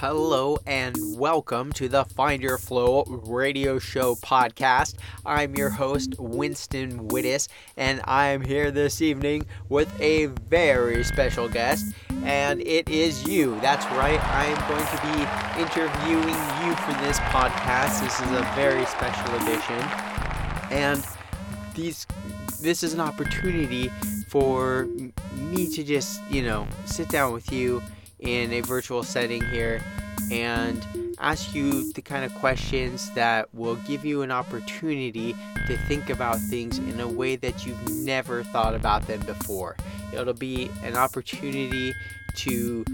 Hello and welcome to the Find Your Flow radio show podcast. I'm your host, Winston Wittes, and I am here this evening with a very special guest, and it is you. That's right, I am going to be interviewing you for this podcast. This is a very special edition, and these this is an opportunity for me to just, you know, sit down with you in a virtual setting here and ask you the kind of questions that will give you an opportunity to think about things in a way that you've never thought about them before. It'll be an opportunity to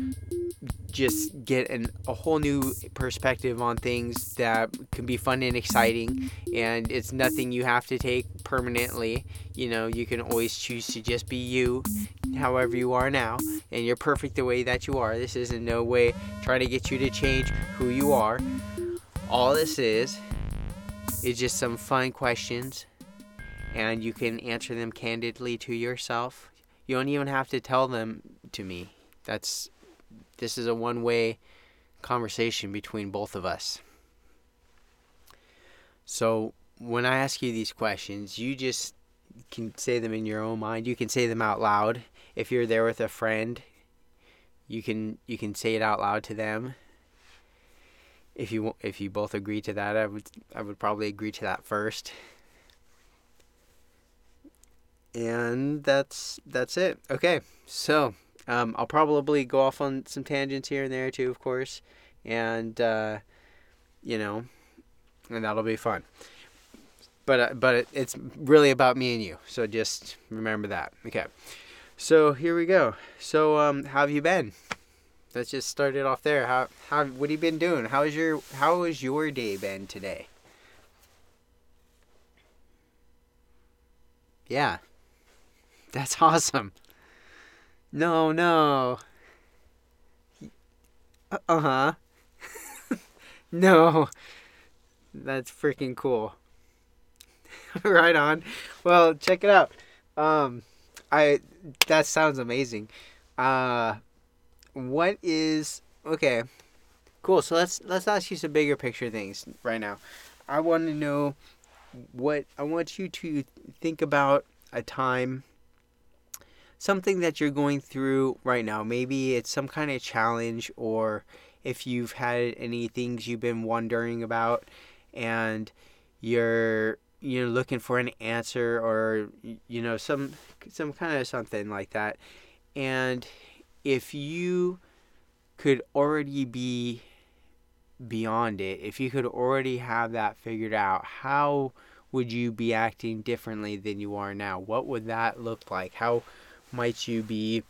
just get an, a whole new perspective on things that can be fun and exciting and it's nothing you have to take permanently. You know you can always choose to just be you however you are now and you're perfect the way that you are. This is in no way trying to get you to change who you are. All this is is just some fun questions and you can answer them candidly to yourself. You don't even have to tell them to me. That's this is a one way conversation between both of us. So when I ask you these questions, you just can say them in your own mind. You can say them out loud. If you're there with a friend, you can you can say it out loud to them. If you if you both agree to that, I would I would probably agree to that first. And that's that's it. Okay. So, um, I'll probably go off on some tangents here and there too, of course, and uh, you know, and that'll be fun. But uh, but it, it's really about me and you, so just remember that. Okay, so here we go. So um, how have you been? Let's just start it off there. How how what have you been doing? How's your how has your day been today? Yeah, that's awesome. No, no. Uh huh. no. That's freaking cool. right on. Well, check it out. Um, I that sounds amazing. Uh, what is okay? Cool. So let's let's ask you some bigger picture things right now. I want to know what I want you to think about a time something that you're going through right now. Maybe it's some kind of challenge, or if you've had any things you've been wondering about and you're you're looking for an answer or you know some some kind of something like that. And if you could already be beyond it if you could already have that figured out how would you be acting differently than you are now? What would that look like? How might you be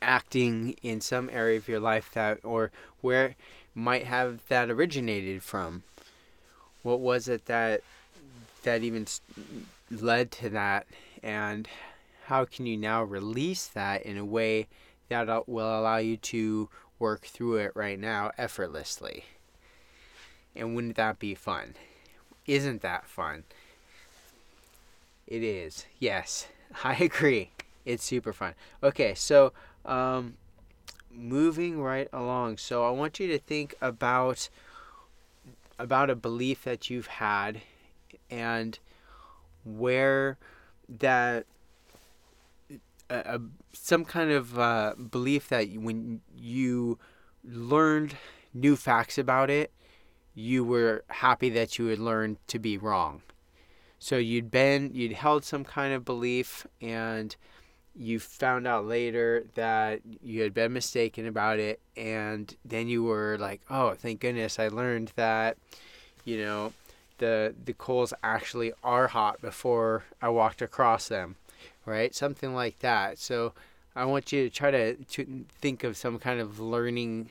acting in some area of your life that or where might have that originated from? What was it that that even led to that? And how can you now release that in a way that uh, will allow you to work through it right now effortlessly? And wouldn't that be fun? Isn't that fun? It is yes I agree. It's super fun. Okay, so um, moving right along. So I want you to think about about a belief that you've had and where that a some kind of uh, belief that when you learned new facts about it, you were happy that you had learned to be wrong. So you'd been, you'd held some kind of belief, and you found out later that you had been mistaken about it, and then you were like, "Oh, thank goodness, I learned that." You know, the the coals actually are hot before I walked across them, right? Something like that. So I want you to try to, to think of some kind of learning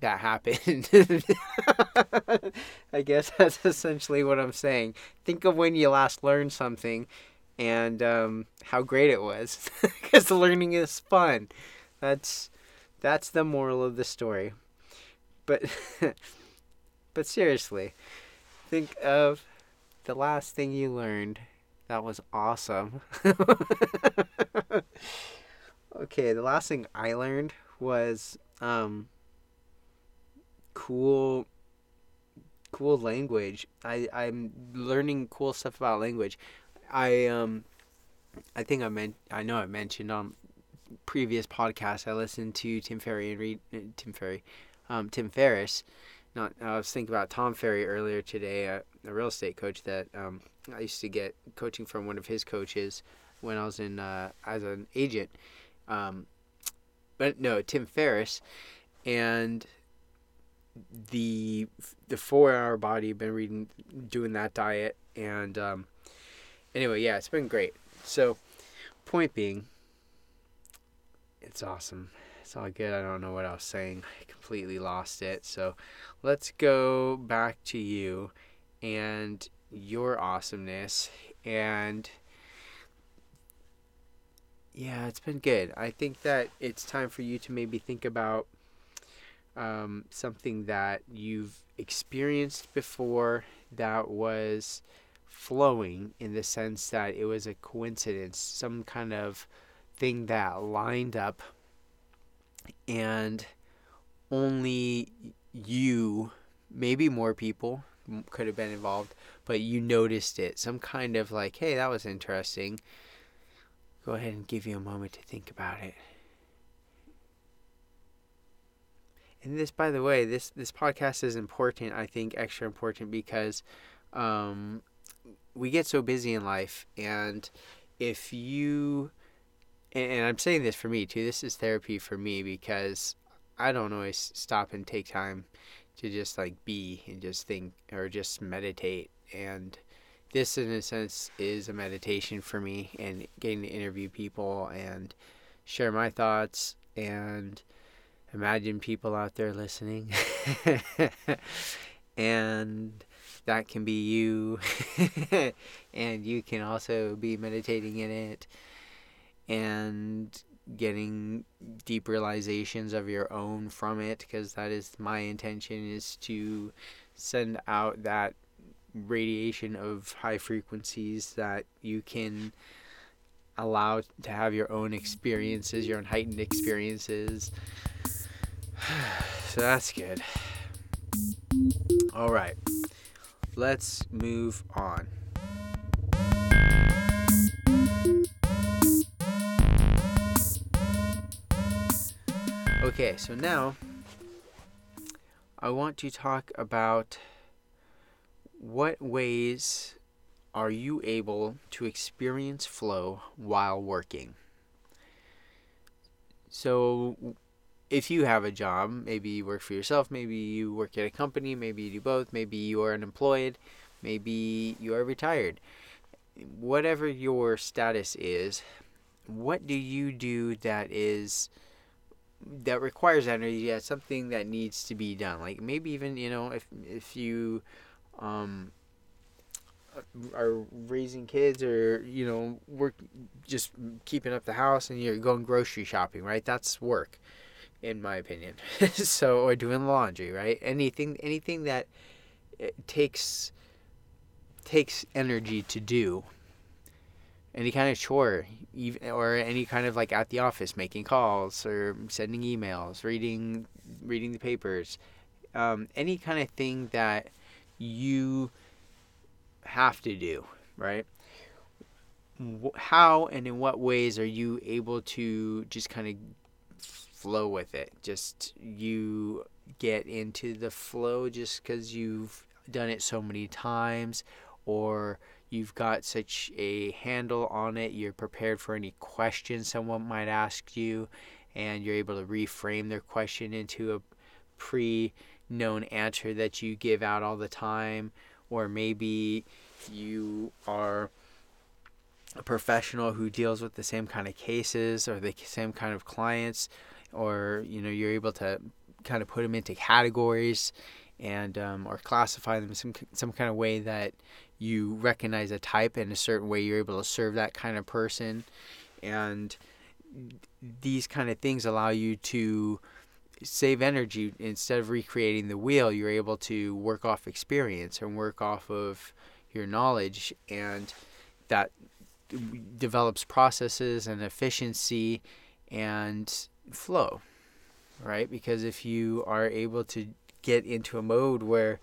that happened. I guess that's essentially what I'm saying. Think of when you last learned something and um, how great it was because learning is fun. That's that's the moral of the story. But but seriously, think of the last thing you learned that was awesome. okay, the last thing I learned was um, cool cool language. I I'm learning cool stuff about language. I um I think I meant I know I mentioned on previous podcasts I listened to Tim Ferry and read uh, Tim Ferry, um, Tim Ferriss. Not I was thinking about Tom Ferry earlier today, a, a real estate coach that um, I used to get coaching from one of his coaches when I was in uh, as an agent. Um, but no, Tim Ferriss, and the the four hour body. Been reading, doing that diet, and um, anyway, yeah, it's been great. So, point being, it's awesome. It's all good. I don't know what I was saying. I completely lost it. So, let's go back to you and your awesomeness and yeah, it's been good. I think that it's time for you to maybe think about um, something that you've experienced before that was flowing in the sense that it was a coincidence, some kind of thing that lined up, and only you, maybe more people, could have been involved, but you noticed it. Some kind of like, hey, that was interesting. Go ahead and give you a moment to think about it. And this, by the way, this this podcast is important. I think extra important because um, we get so busy in life, and if you, and I'm saying this for me too. This is therapy for me because I don't always stop and take time to just like be and just think or just meditate and this in a sense is a meditation for me and getting to interview people and share my thoughts and imagine people out there listening. and that can be you. and you can also be meditating in it and getting deep realizations of your own from it because that is my intention is to send out that radiation of high frequencies that you can allow to have your own experiences, your own heightened experiences so that's good. All right. Let's move on. Okay, so now I want to talk about what ways are you able to experience flow while working? So, if you have a job, maybe you work for yourself, maybe you work at a company, maybe you do both, maybe you are unemployed, maybe you are retired. Whatever your status is, what do you do that is that requires energy that's something that needs to be done? Like maybe even you know if if you um are raising kids or you know work just keeping up the house and you're going grocery shopping right? That's work in my opinion. so or doing laundry, right? Anything anything that eh, takes takes energy to do. Any kind of chore, even or any kind of like at the office making calls or sending emails, reading reading the papers, um, any kind of thing that you have to do, right? How and in what ways are you able to just kind of flow with it. Just you get into the flow just because you've done it so many times or you've got such a handle on it. You're prepared for any questions someone might ask you and you're able to reframe their question into a pre known answer that you give out all the time. Or maybe you are a professional who deals with the same kind of cases or the same kind of clients or you know you're able to kind of put them into categories and um, or classify them some some kind of way that you recognize a type in a certain way you're able to serve that kind of person. And these kind of things allow you to save energy. Instead of recreating the wheel you're able to work off experience and work off of your knowledge. And that develops processes and efficiency and flow, right? Because if you are able to get into a mode where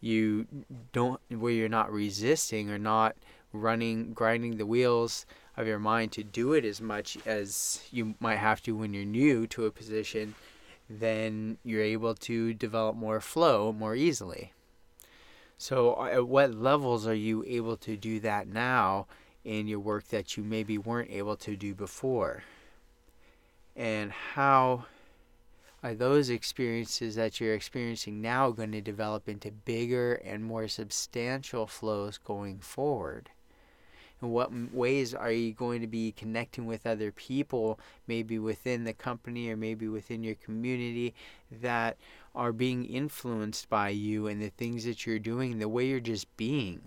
you don't where you're not resisting or not running grinding the wheels of your mind to do it as much as you might have to when you're new to a position then you're able to develop more flow more easily so uh, at what levels are you able to do that now in your work that you maybe weren't able to do before and how are those experiences that you're experiencing now going to develop into bigger and more substantial flows going forward? In what ways are you going to be connecting with other people, maybe within the company or maybe within your community, that are being influenced by you and the things that you're doing, the way you're just being?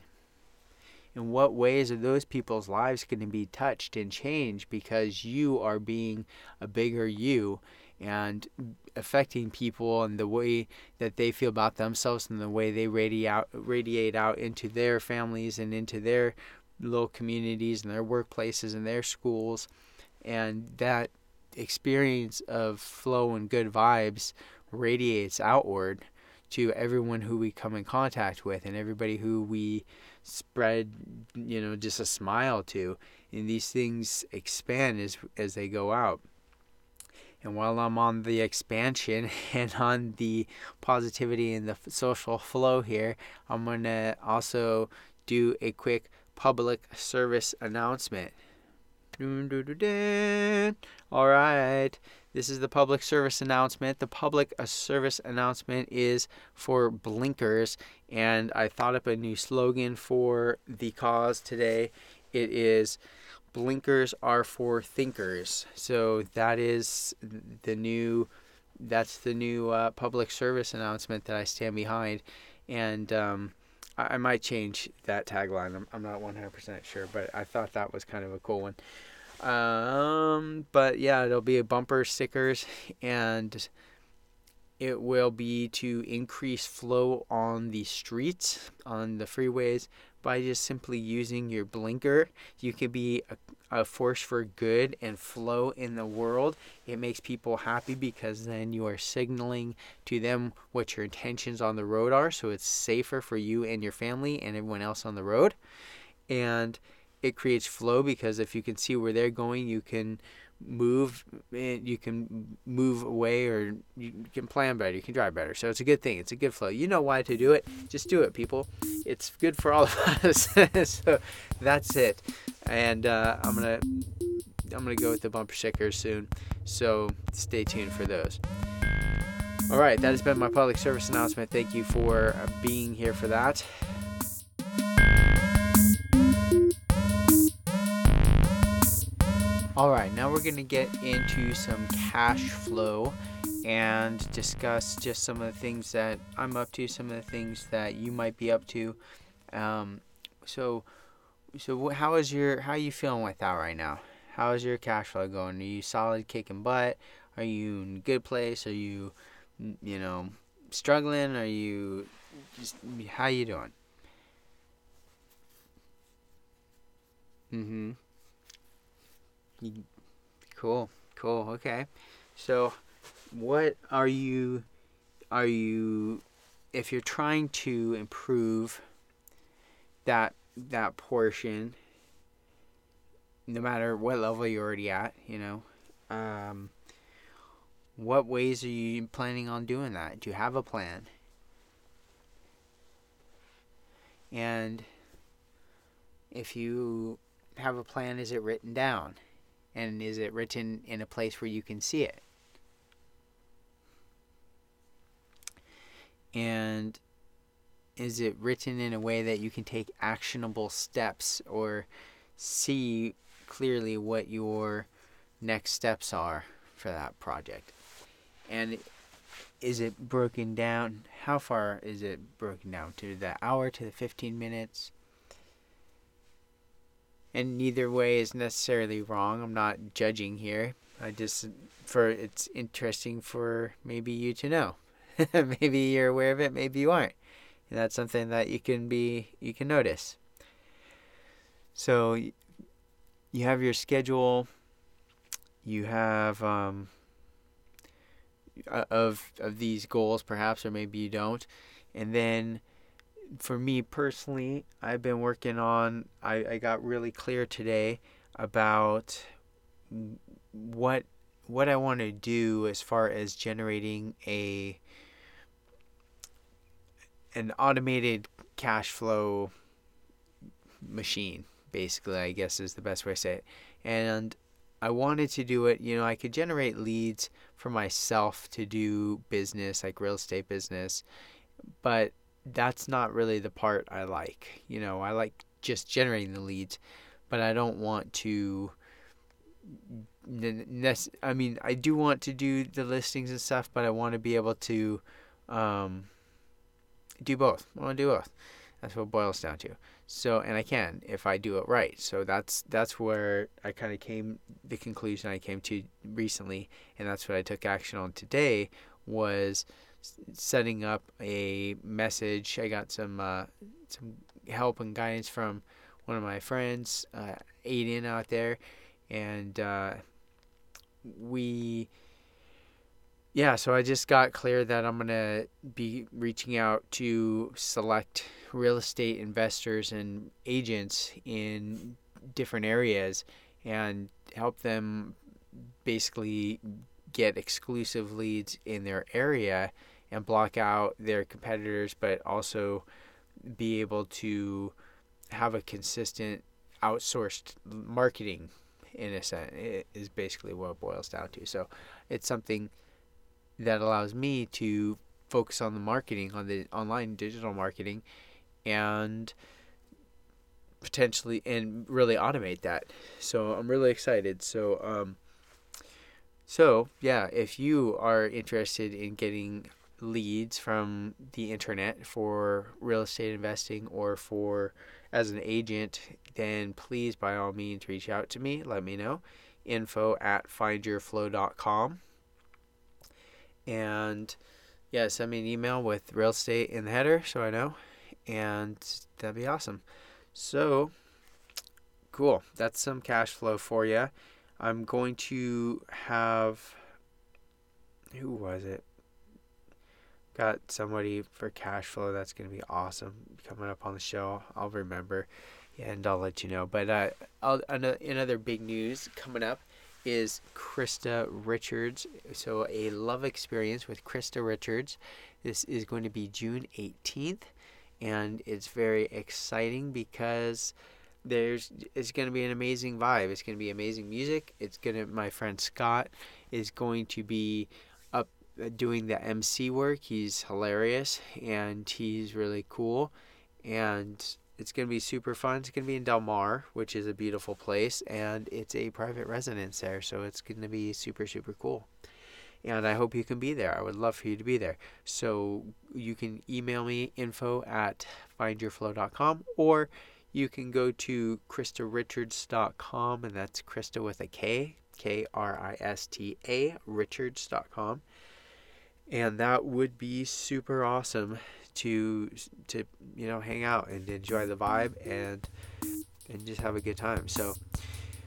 In what ways are those people's lives going to be touched and changed because you are being a bigger you and affecting people and the way that they feel about themselves and the way they radiate out, radiate out into their families and into their little communities and their workplaces and their schools. And that experience of flow and good vibes radiates outward to everyone who we come in contact with and everybody who we spread you know just a smile to and these things expand as as they go out and while I'm on the expansion and on the positivity and the social flow here, I'm going to also do a quick public service announcement. All right. This is the public service announcement. The public service announcement is for blinkers, and I thought up a new slogan for the cause today. It is blinkers are for thinkers. So that is the new that's the new uh, public service announcement that I stand behind, and um, I, I, might change that tagline. I'm, I'm not 100% sure, but I thought that was kind of a cool one. Um, but yeah, it'll be a bumper stickers and it will be to increase flow on the streets, on the freeways, by just simply using your blinker. You can be a, a, force for good and flow in the world. It makes people happy because then you are signaling to them what your intentions on the road are. So it's safer for you and your family and everyone else on the road. And it creates flow because if you can see where they're going, you can move eh, you can move away or you can plan better you can drive better. So it's a good thing. It's a good flow. You know why to do it. Just do it people. It's good for all of us. So that's it. And uh, i'm gonna i'm gonna go with the bumper stickers soon. So stay tuned for those. All right. That has been my public service announcement. Thank you for uh, being here for that All right, now we're going to get into some cash flow and discuss just some of the things that I'm up to, some of the things that you might be up to. Um, so, so how is your how are you feeling with that right now? How is your cash flow going? Are you solid, kicking butt? Are you in a good place? Are you, you know, struggling? Are you just how you doing? Mm-hmm. Cool, cool. Okay, so what are you? Are you? If you're trying to improve that that portion, no matter what level you're already at, you know, um, what ways are you planning on doing that? Do you have a plan? And if you have a plan, is it written down? And is it written in a place where you can see it? And is it written in a way that you can take actionable steps or see clearly what your next steps are for that project? And is it broken down? How far is it broken down? To the hour, to the 15 minutes? And neither way is necessarily wrong. I'm not judging here. I just for it's interesting for maybe you to know. maybe you're aware of it, maybe you aren't. And that's something that you can be you can notice. So you have your schedule, you have um, of of these goals perhaps or maybe you don't and then for me personally i've been working on i, I got really clear today about what what i want to do as far as generating a an automated cash flow machine basically i guess is the best way to say it. And i wanted to do it you know i could generate leads for myself to do business like real estate business but that's not really the part i like you know i like just generating the leads but i don't want to I mean, I do want to do the listings and stuff, but I want to be able to um, do both. I want to do both. That's what boils down to. So, and I can if I do it right. So that's that's where I kind of came the conclusion I came to recently, and that's what I took action on today was setting up a message. I got some uh, some help and guidance from one of my friends, uh, Aiden out there, and uh, we yeah, so I just got clear that I'm to be reaching out to select real estate investors and agents in different areas and help them basically get exclusive leads in their area and block out their competitors, but also be able to have a consistent outsourced marketing in a sense is basically what it boils down to. So it's something that allows me to focus on the marketing, on the online digital marketing, and potentially and really automate that. So I'm really excited. So um, so yeah, if you are interested in getting leads from the internet for real estate investing or for as an agent, then please by all means reach out to me. Let me know. Info at findyourflow.com. And yeah, send me an email with real estate in the header so I know. And that'd be awesome. So cool. That's some cash flow for you. I'm going to have who was it? Got somebody for cash flow that's going to be awesome coming up on the show. I'll remember and I'll let you know. But uh, I'll, another big news coming up is Krista Richards. So, a love experience with Krista Richards. This is going to be June 18th, and it's very exciting because there's it's going to be an amazing vibe. It's going to be amazing music. It's going to my friend Scott is going to be doing the MC work. He's hilarious and he's really cool and it's going to be super fun. It's going to be in Del Mar, which is a beautiful place, and it's a private residence there, so it's going to be super, super cool. And I hope you can be there. I would love for you to be there. So you can email me info at findyourflow.com or you can go to KristaRichards.com, and that's Krista with a K, K R I S T A, Richards.com. And that would be super awesome to to you know hang out and enjoy the vibe and and just have a good time. So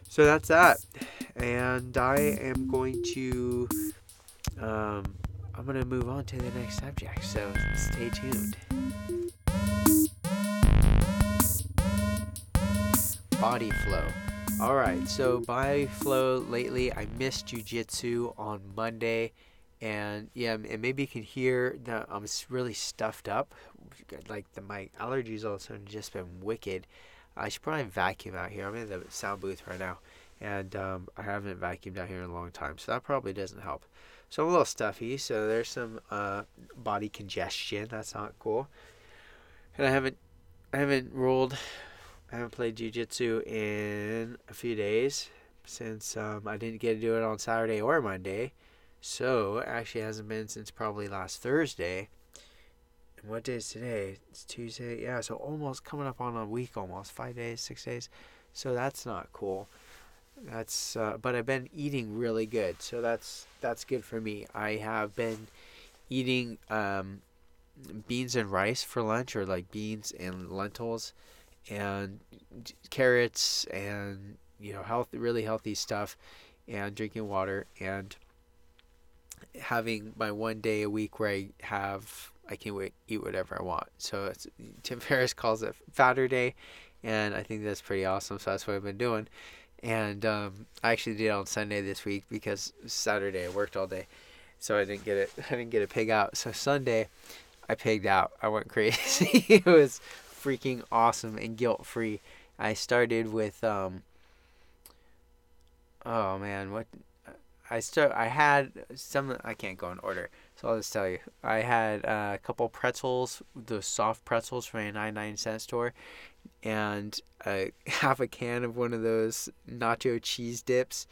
so that's that. And I am going to um, I'm gonna move on to the next subject. So stay tuned. Body flow. All right, so body flow lately, I missed jujitsu on Monday and yeah, and maybe you can hear that I'm really stuffed up. Like the my allergies all of a sudden just been wicked. I should probably vacuum out here. I'm in the sound booth right now, and um, I haven't vacuumed out here in a long time, so that probably doesn't help. So I'm a little stuffy. So there's some uh, body congestion. That's not cool. And I haven't I haven't rolled. I haven't played jujitsu in a few days since um, I didn't get to do it on Saturday or Monday. So, actually hasn't been since probably last Thursday. And what day is today? It's Tuesday. Yeah, so almost coming up on a week almost. Five days, six days. So that's not cool. That's uh, but I've been eating really good. So that's that's good for me. I have been eating um, beans and rice for lunch or like beans and lentils and carrots and you know healthy really healthy stuff and drinking water and having my one day a week where I have I can eat whatever I want. So Tim Ferriss calls it Faturday, and I think that's pretty awesome. So that's what I've been doing. And um, I actually did on Sunday this week because Saturday I worked all day, so I didn't get it. I didn't get a pig out. So Sunday, I pigged out. I went crazy. it was freaking awesome and guilt free. I started with um. Oh man, what I start. I had some. I can't go in order, so I'll just tell you. I had uh, a couple pretzels, those soft pretzels from a 99 cent store, and a half a can of one of those nacho cheese dips,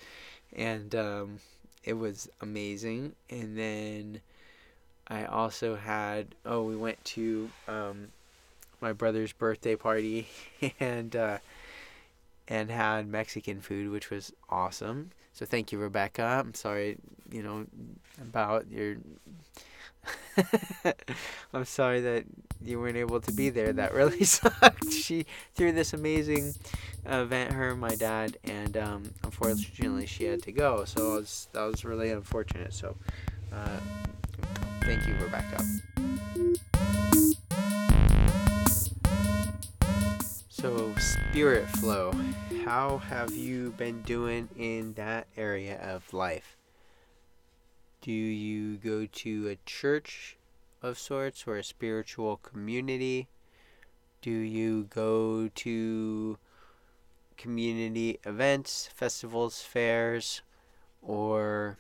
and um, it was amazing. And then I also had. Oh, we went to um, my brother's birthday party, and uh, and had Mexican food, which was awesome so thank you, Rebecca. I'm sorry, you know, about your. I'm sorry that you weren't able to be there. That really sucked. She threw this amazing event, her and my dad, and um, unfortunately she had to go. So was, that was really unfortunate. So uh, thank you, Rebecca. So, spirit flow how have you been doing in that area of life? Do you go to a church of sorts or a spiritual community? Do you go to community events, festivals, fairs, or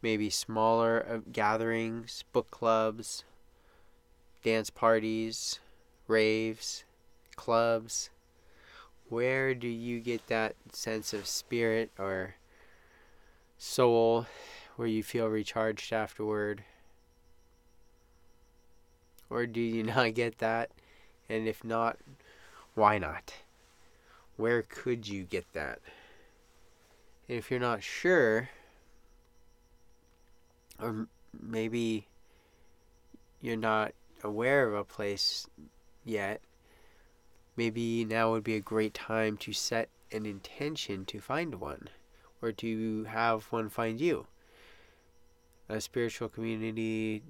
maybe smaller uh, gatherings, book clubs, dance parties, raves, clubs? where do you get that sense of spirit or soul where you feel recharged afterward? Or do you not get that? And if not, why not? Where could you get that? And if you're not sure, or maybe you're not aware of a place yet, maybe now would be a great time to set an intention to find one or to have one find you. A spiritual community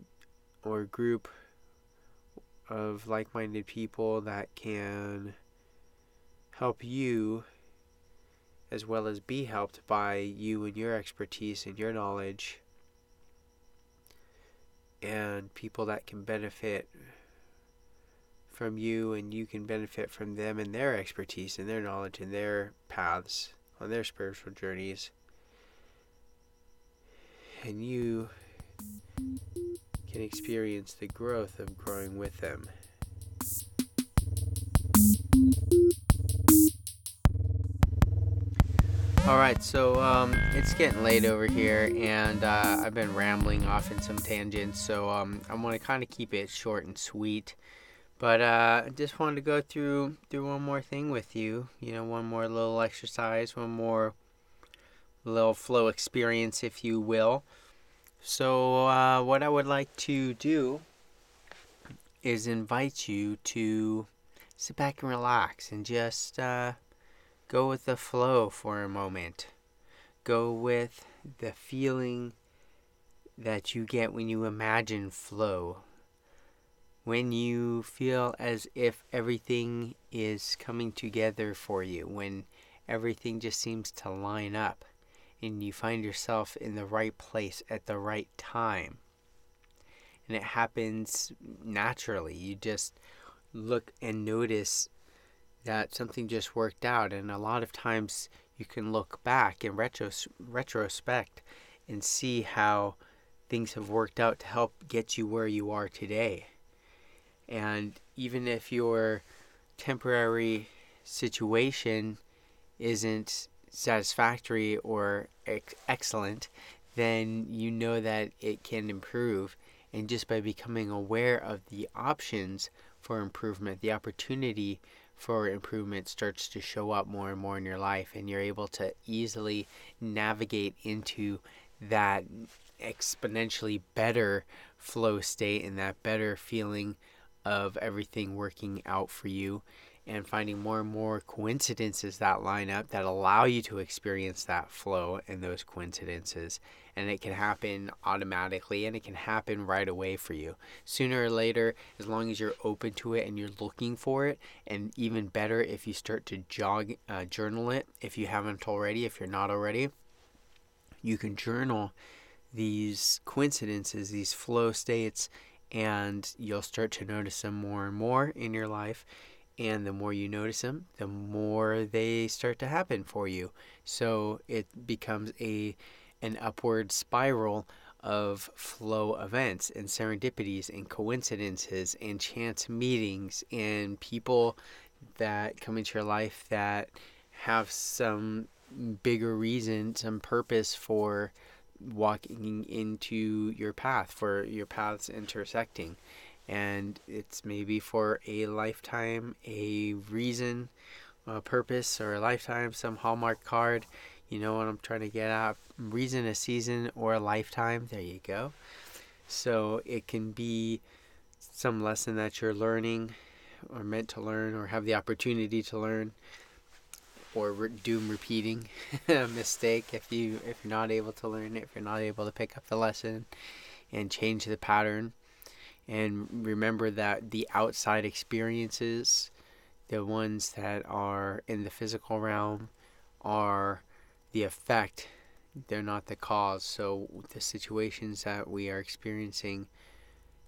or group of like minded people that can help you as well as be helped by you and your expertise and your knowledge and people that can benefit from you and you can benefit from them and their expertise and their knowledge and their paths on their spiritual journeys. And you can experience the growth of growing with them. All right, so um, it's getting late over here, and uh, I've been rambling off in some tangents, so um, I want to kind of keep it short and sweet. But uh, I just wanted to go through through one more thing with you. You know, one more little exercise, one more little flow experience, if you will. So, uh, what I would like to do is invite you to sit back and relax and just uh, go with the flow for a moment. Go with the feeling that you get when you imagine flow when you feel as if everything is coming together for you, when everything just seems to line up and you find yourself in the right place at the right time. And it happens naturally. You just look and notice that something just worked out. And a lot of times you can look back in retros- retrospect and see how things have worked out to help get you where you are today. And even if your temporary situation isn't satisfactory or ex- excellent, then you know that it can improve. And just by becoming aware of the options for improvement, the opportunity for improvement starts to show up more and more in your life, and you're able to easily navigate into that exponentially better flow state and that better feeling of everything working out for you and finding more and more coincidences that line up that allow you to experience that flow and those coincidences. And it can happen automatically and it can happen right away for you. Sooner or later, as long as you're open to it and you're looking for it, and even better if you start to jog, uh, journal it if you haven't already, if you're not already, you can journal these coincidences, these flow states, and you'll start to notice them more and more in your life and the more you notice them the more they start to happen for you. So it becomes a an upward spiral of flow events and serendipities and coincidences and chance meetings and people that come into your life that have some bigger reason some purpose for walking into your path for your paths intersecting and it's maybe for a lifetime, a reason, a purpose, or a lifetime, some Hallmark card. You know what I'm trying to get at? Reason, a season, or a lifetime. There you go. So it can be some lesson that you're learning, or meant to learn, or have the opportunity to learn, or re- doom repeating a mistake if you if you're not able to learn it, if you're not able to pick up the lesson and change the pattern and remember that the outside experiences, the ones that are in the physical realm, are the effect. They're not the cause. So the situations that we are experiencing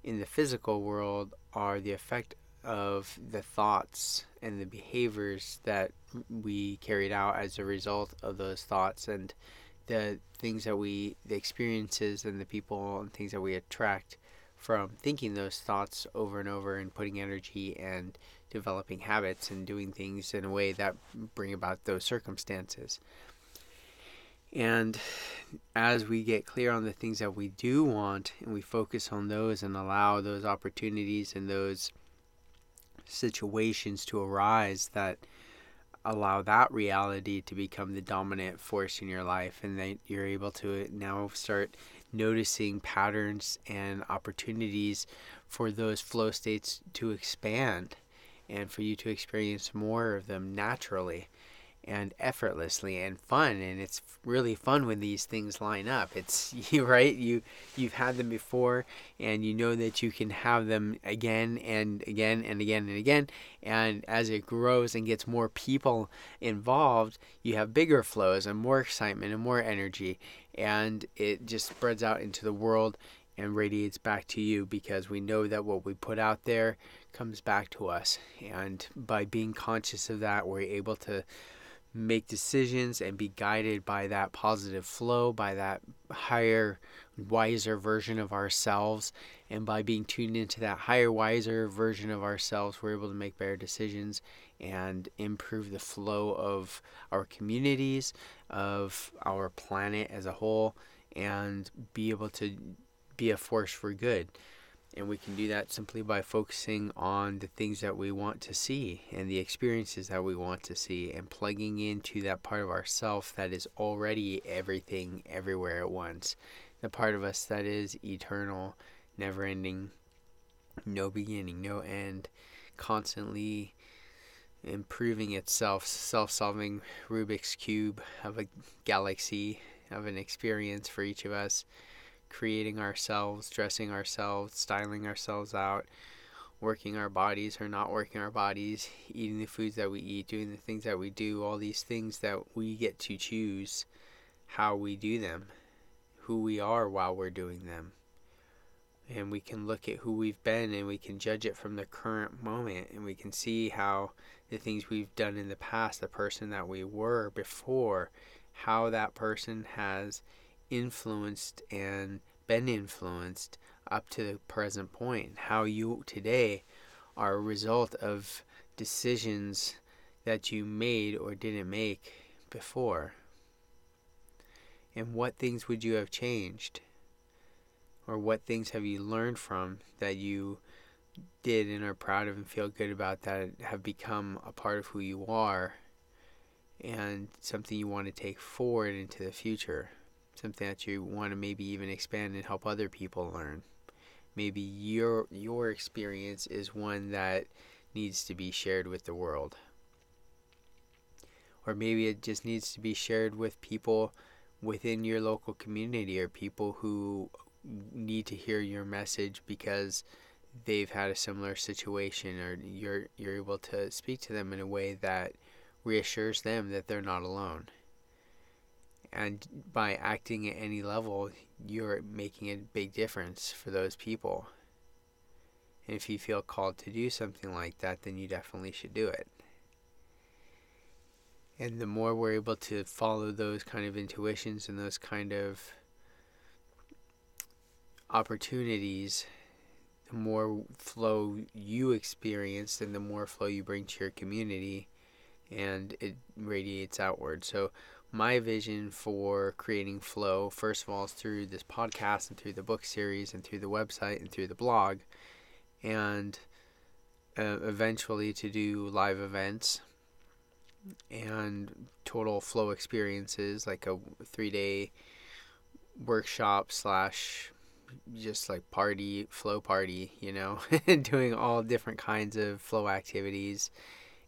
in the physical world are the effect of the thoughts and the behaviors that we carried out as a result of those thoughts and the things that we the experiences and the people and things that we attract from thinking those thoughts over and over and putting energy and developing habits and doing things in a way that bring about those circumstances. And as we get clear on the things that we do want and we focus on those and allow those opportunities and those situations to arise that allow that reality to become the dominant force in your life and that you're able to now start noticing patterns and opportunities for those flow states to expand and for you to experience more of them naturally and effortlessly and fun and it's really fun when these things line up. It's you right? You you've had them before and you know that you can have them again and again and again and again. And as it grows and gets more people involved you have bigger flows and more excitement and more energy. And it just spreads out into the world and radiates back to you because we know that what we put out there comes back to us. And by being conscious of that we're able to make decisions and be guided by that positive flow, by that higher, wiser version of ourselves. And by being tuned into that higher, wiser version of ourselves, we're able to make better decisions and improve the flow of our communities, of our planet as a whole, and be able to be a force for good. And we can do that simply by focusing on the things that we want to see and the experiences that we want to see and plugging into that part of ourself that is already everything everywhere at once. The part of us that is eternal, never ending, no beginning, no end, constantly improving itself, self solving Rubik's Cube of a galaxy, of an experience for each of us creating ourselves, dressing ourselves, styling ourselves out, working our bodies or not working our bodies, eating the foods that we eat, doing the things that we do, all these things that we get to choose how we do them, who we are while we're doing them. And we can look at who we've been and we can judge it from the current moment and we can see how the things we've done in the past, the person that we were before, how that person has influenced and been influenced up to the present point. How you today are a result of decisions that you made or didn't make before. And what things would you have changed? Or what things have you learned from that you did and are proud of and feel good about that have become a part of who you are and something you want to take forward into the future? Something that you want to maybe even expand and help other people learn. Maybe your your experience is one that needs to be shared with the world. Or maybe it just needs to be shared with people within your local community or people who need to hear your message because they've had a similar situation or you're you're able to speak to them in a way that reassures them that they're not alone. And by acting at any level, you're making a big difference for those people. And if you feel called to do something like that, then you definitely should do it. And the more we're able to follow those kind of intuitions and those kind of opportunities, the more flow you experience and the more flow you bring to your community and it radiates outward. So my vision for creating flow, first of all, is through this podcast and through the book series and through the website and through the blog, and uh, eventually to do live events and total flow experiences like a three day workshop slash just like party flow party you know doing all different kinds of flow activities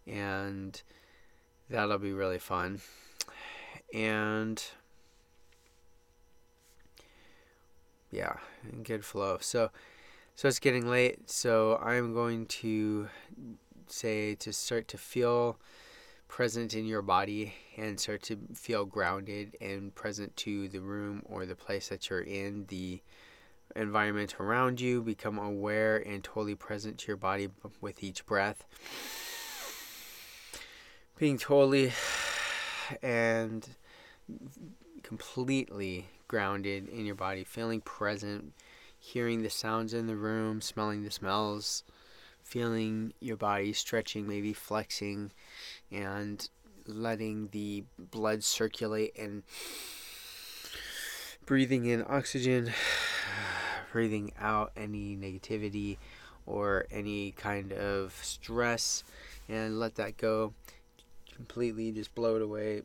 and that'll be really fun and yeah good flow. So so it's getting late so i'm going to say to start to feel present in your body and start to feel grounded and present to the room or the place that you're in. The environment around you become aware and totally present to your body with each breath. Being totally and completely grounded in your body, feeling present, hearing the sounds in the room, smelling the smells, feeling your body stretching, maybe flexing, and letting the blood circulate and breathing in oxygen, breathing out any negativity or any kind of stress, and let that go. Completely, just blow it away,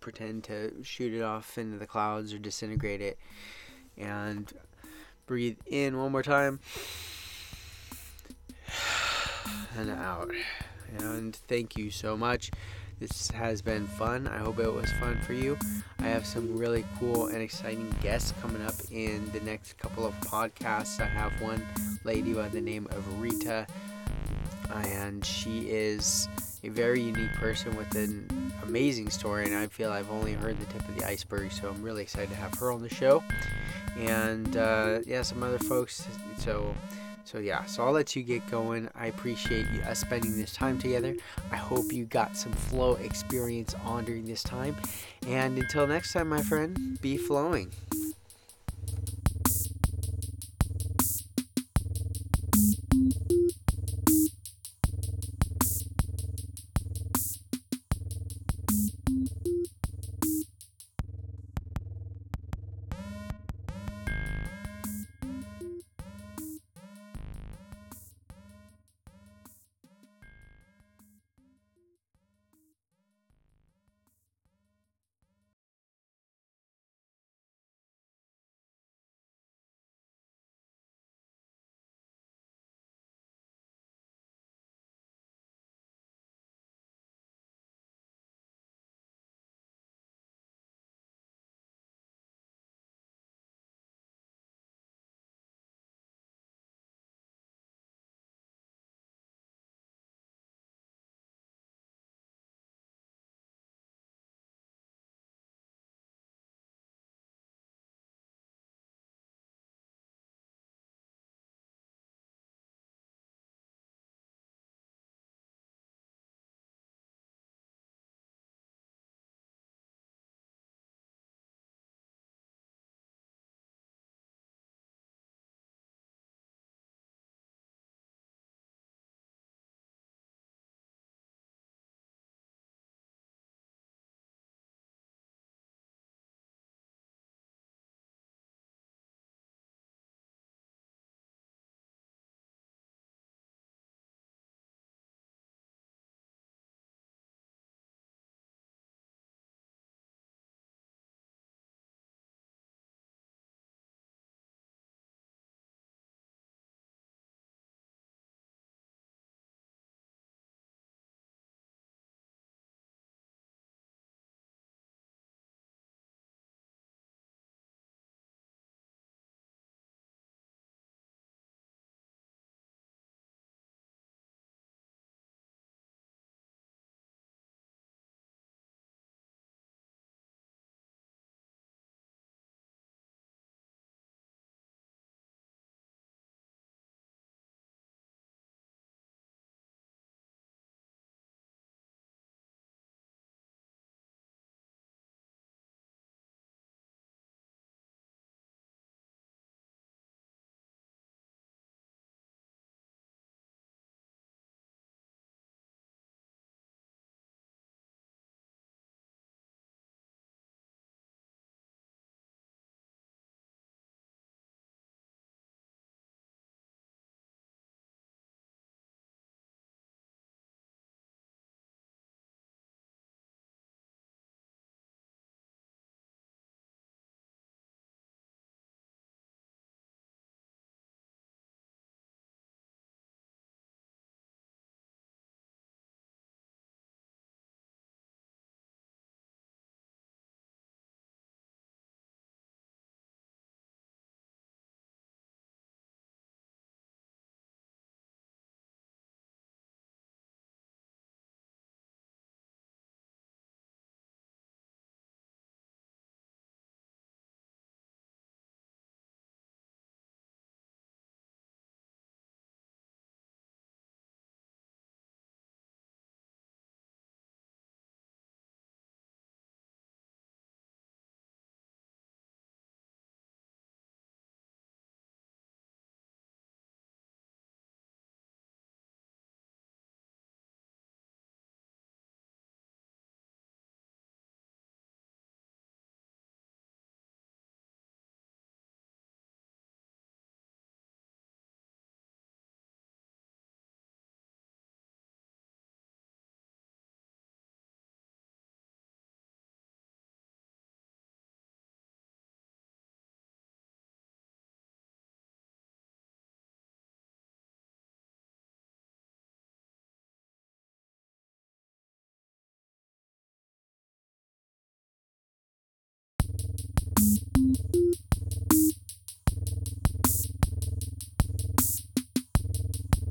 pretend to shoot it off into the clouds or disintegrate it. And breathe in one more time. And out. And thank you so much. This has been fun. I hope it was fun for you. I have some really cool and exciting guests coming up in the next couple of podcasts. I have one lady by the name of Rita, and she is a very unique person with an amazing story, and I feel I've only heard the tip of the iceberg, so I'm really excited to have her on the show. And uh, yeah, some other folks. So, so yeah, so I'll let you get going. I appreciate you, us spending this time together. I hope you got some flow experience on during this time. And until next time, my friend, be flowing.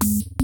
Bye.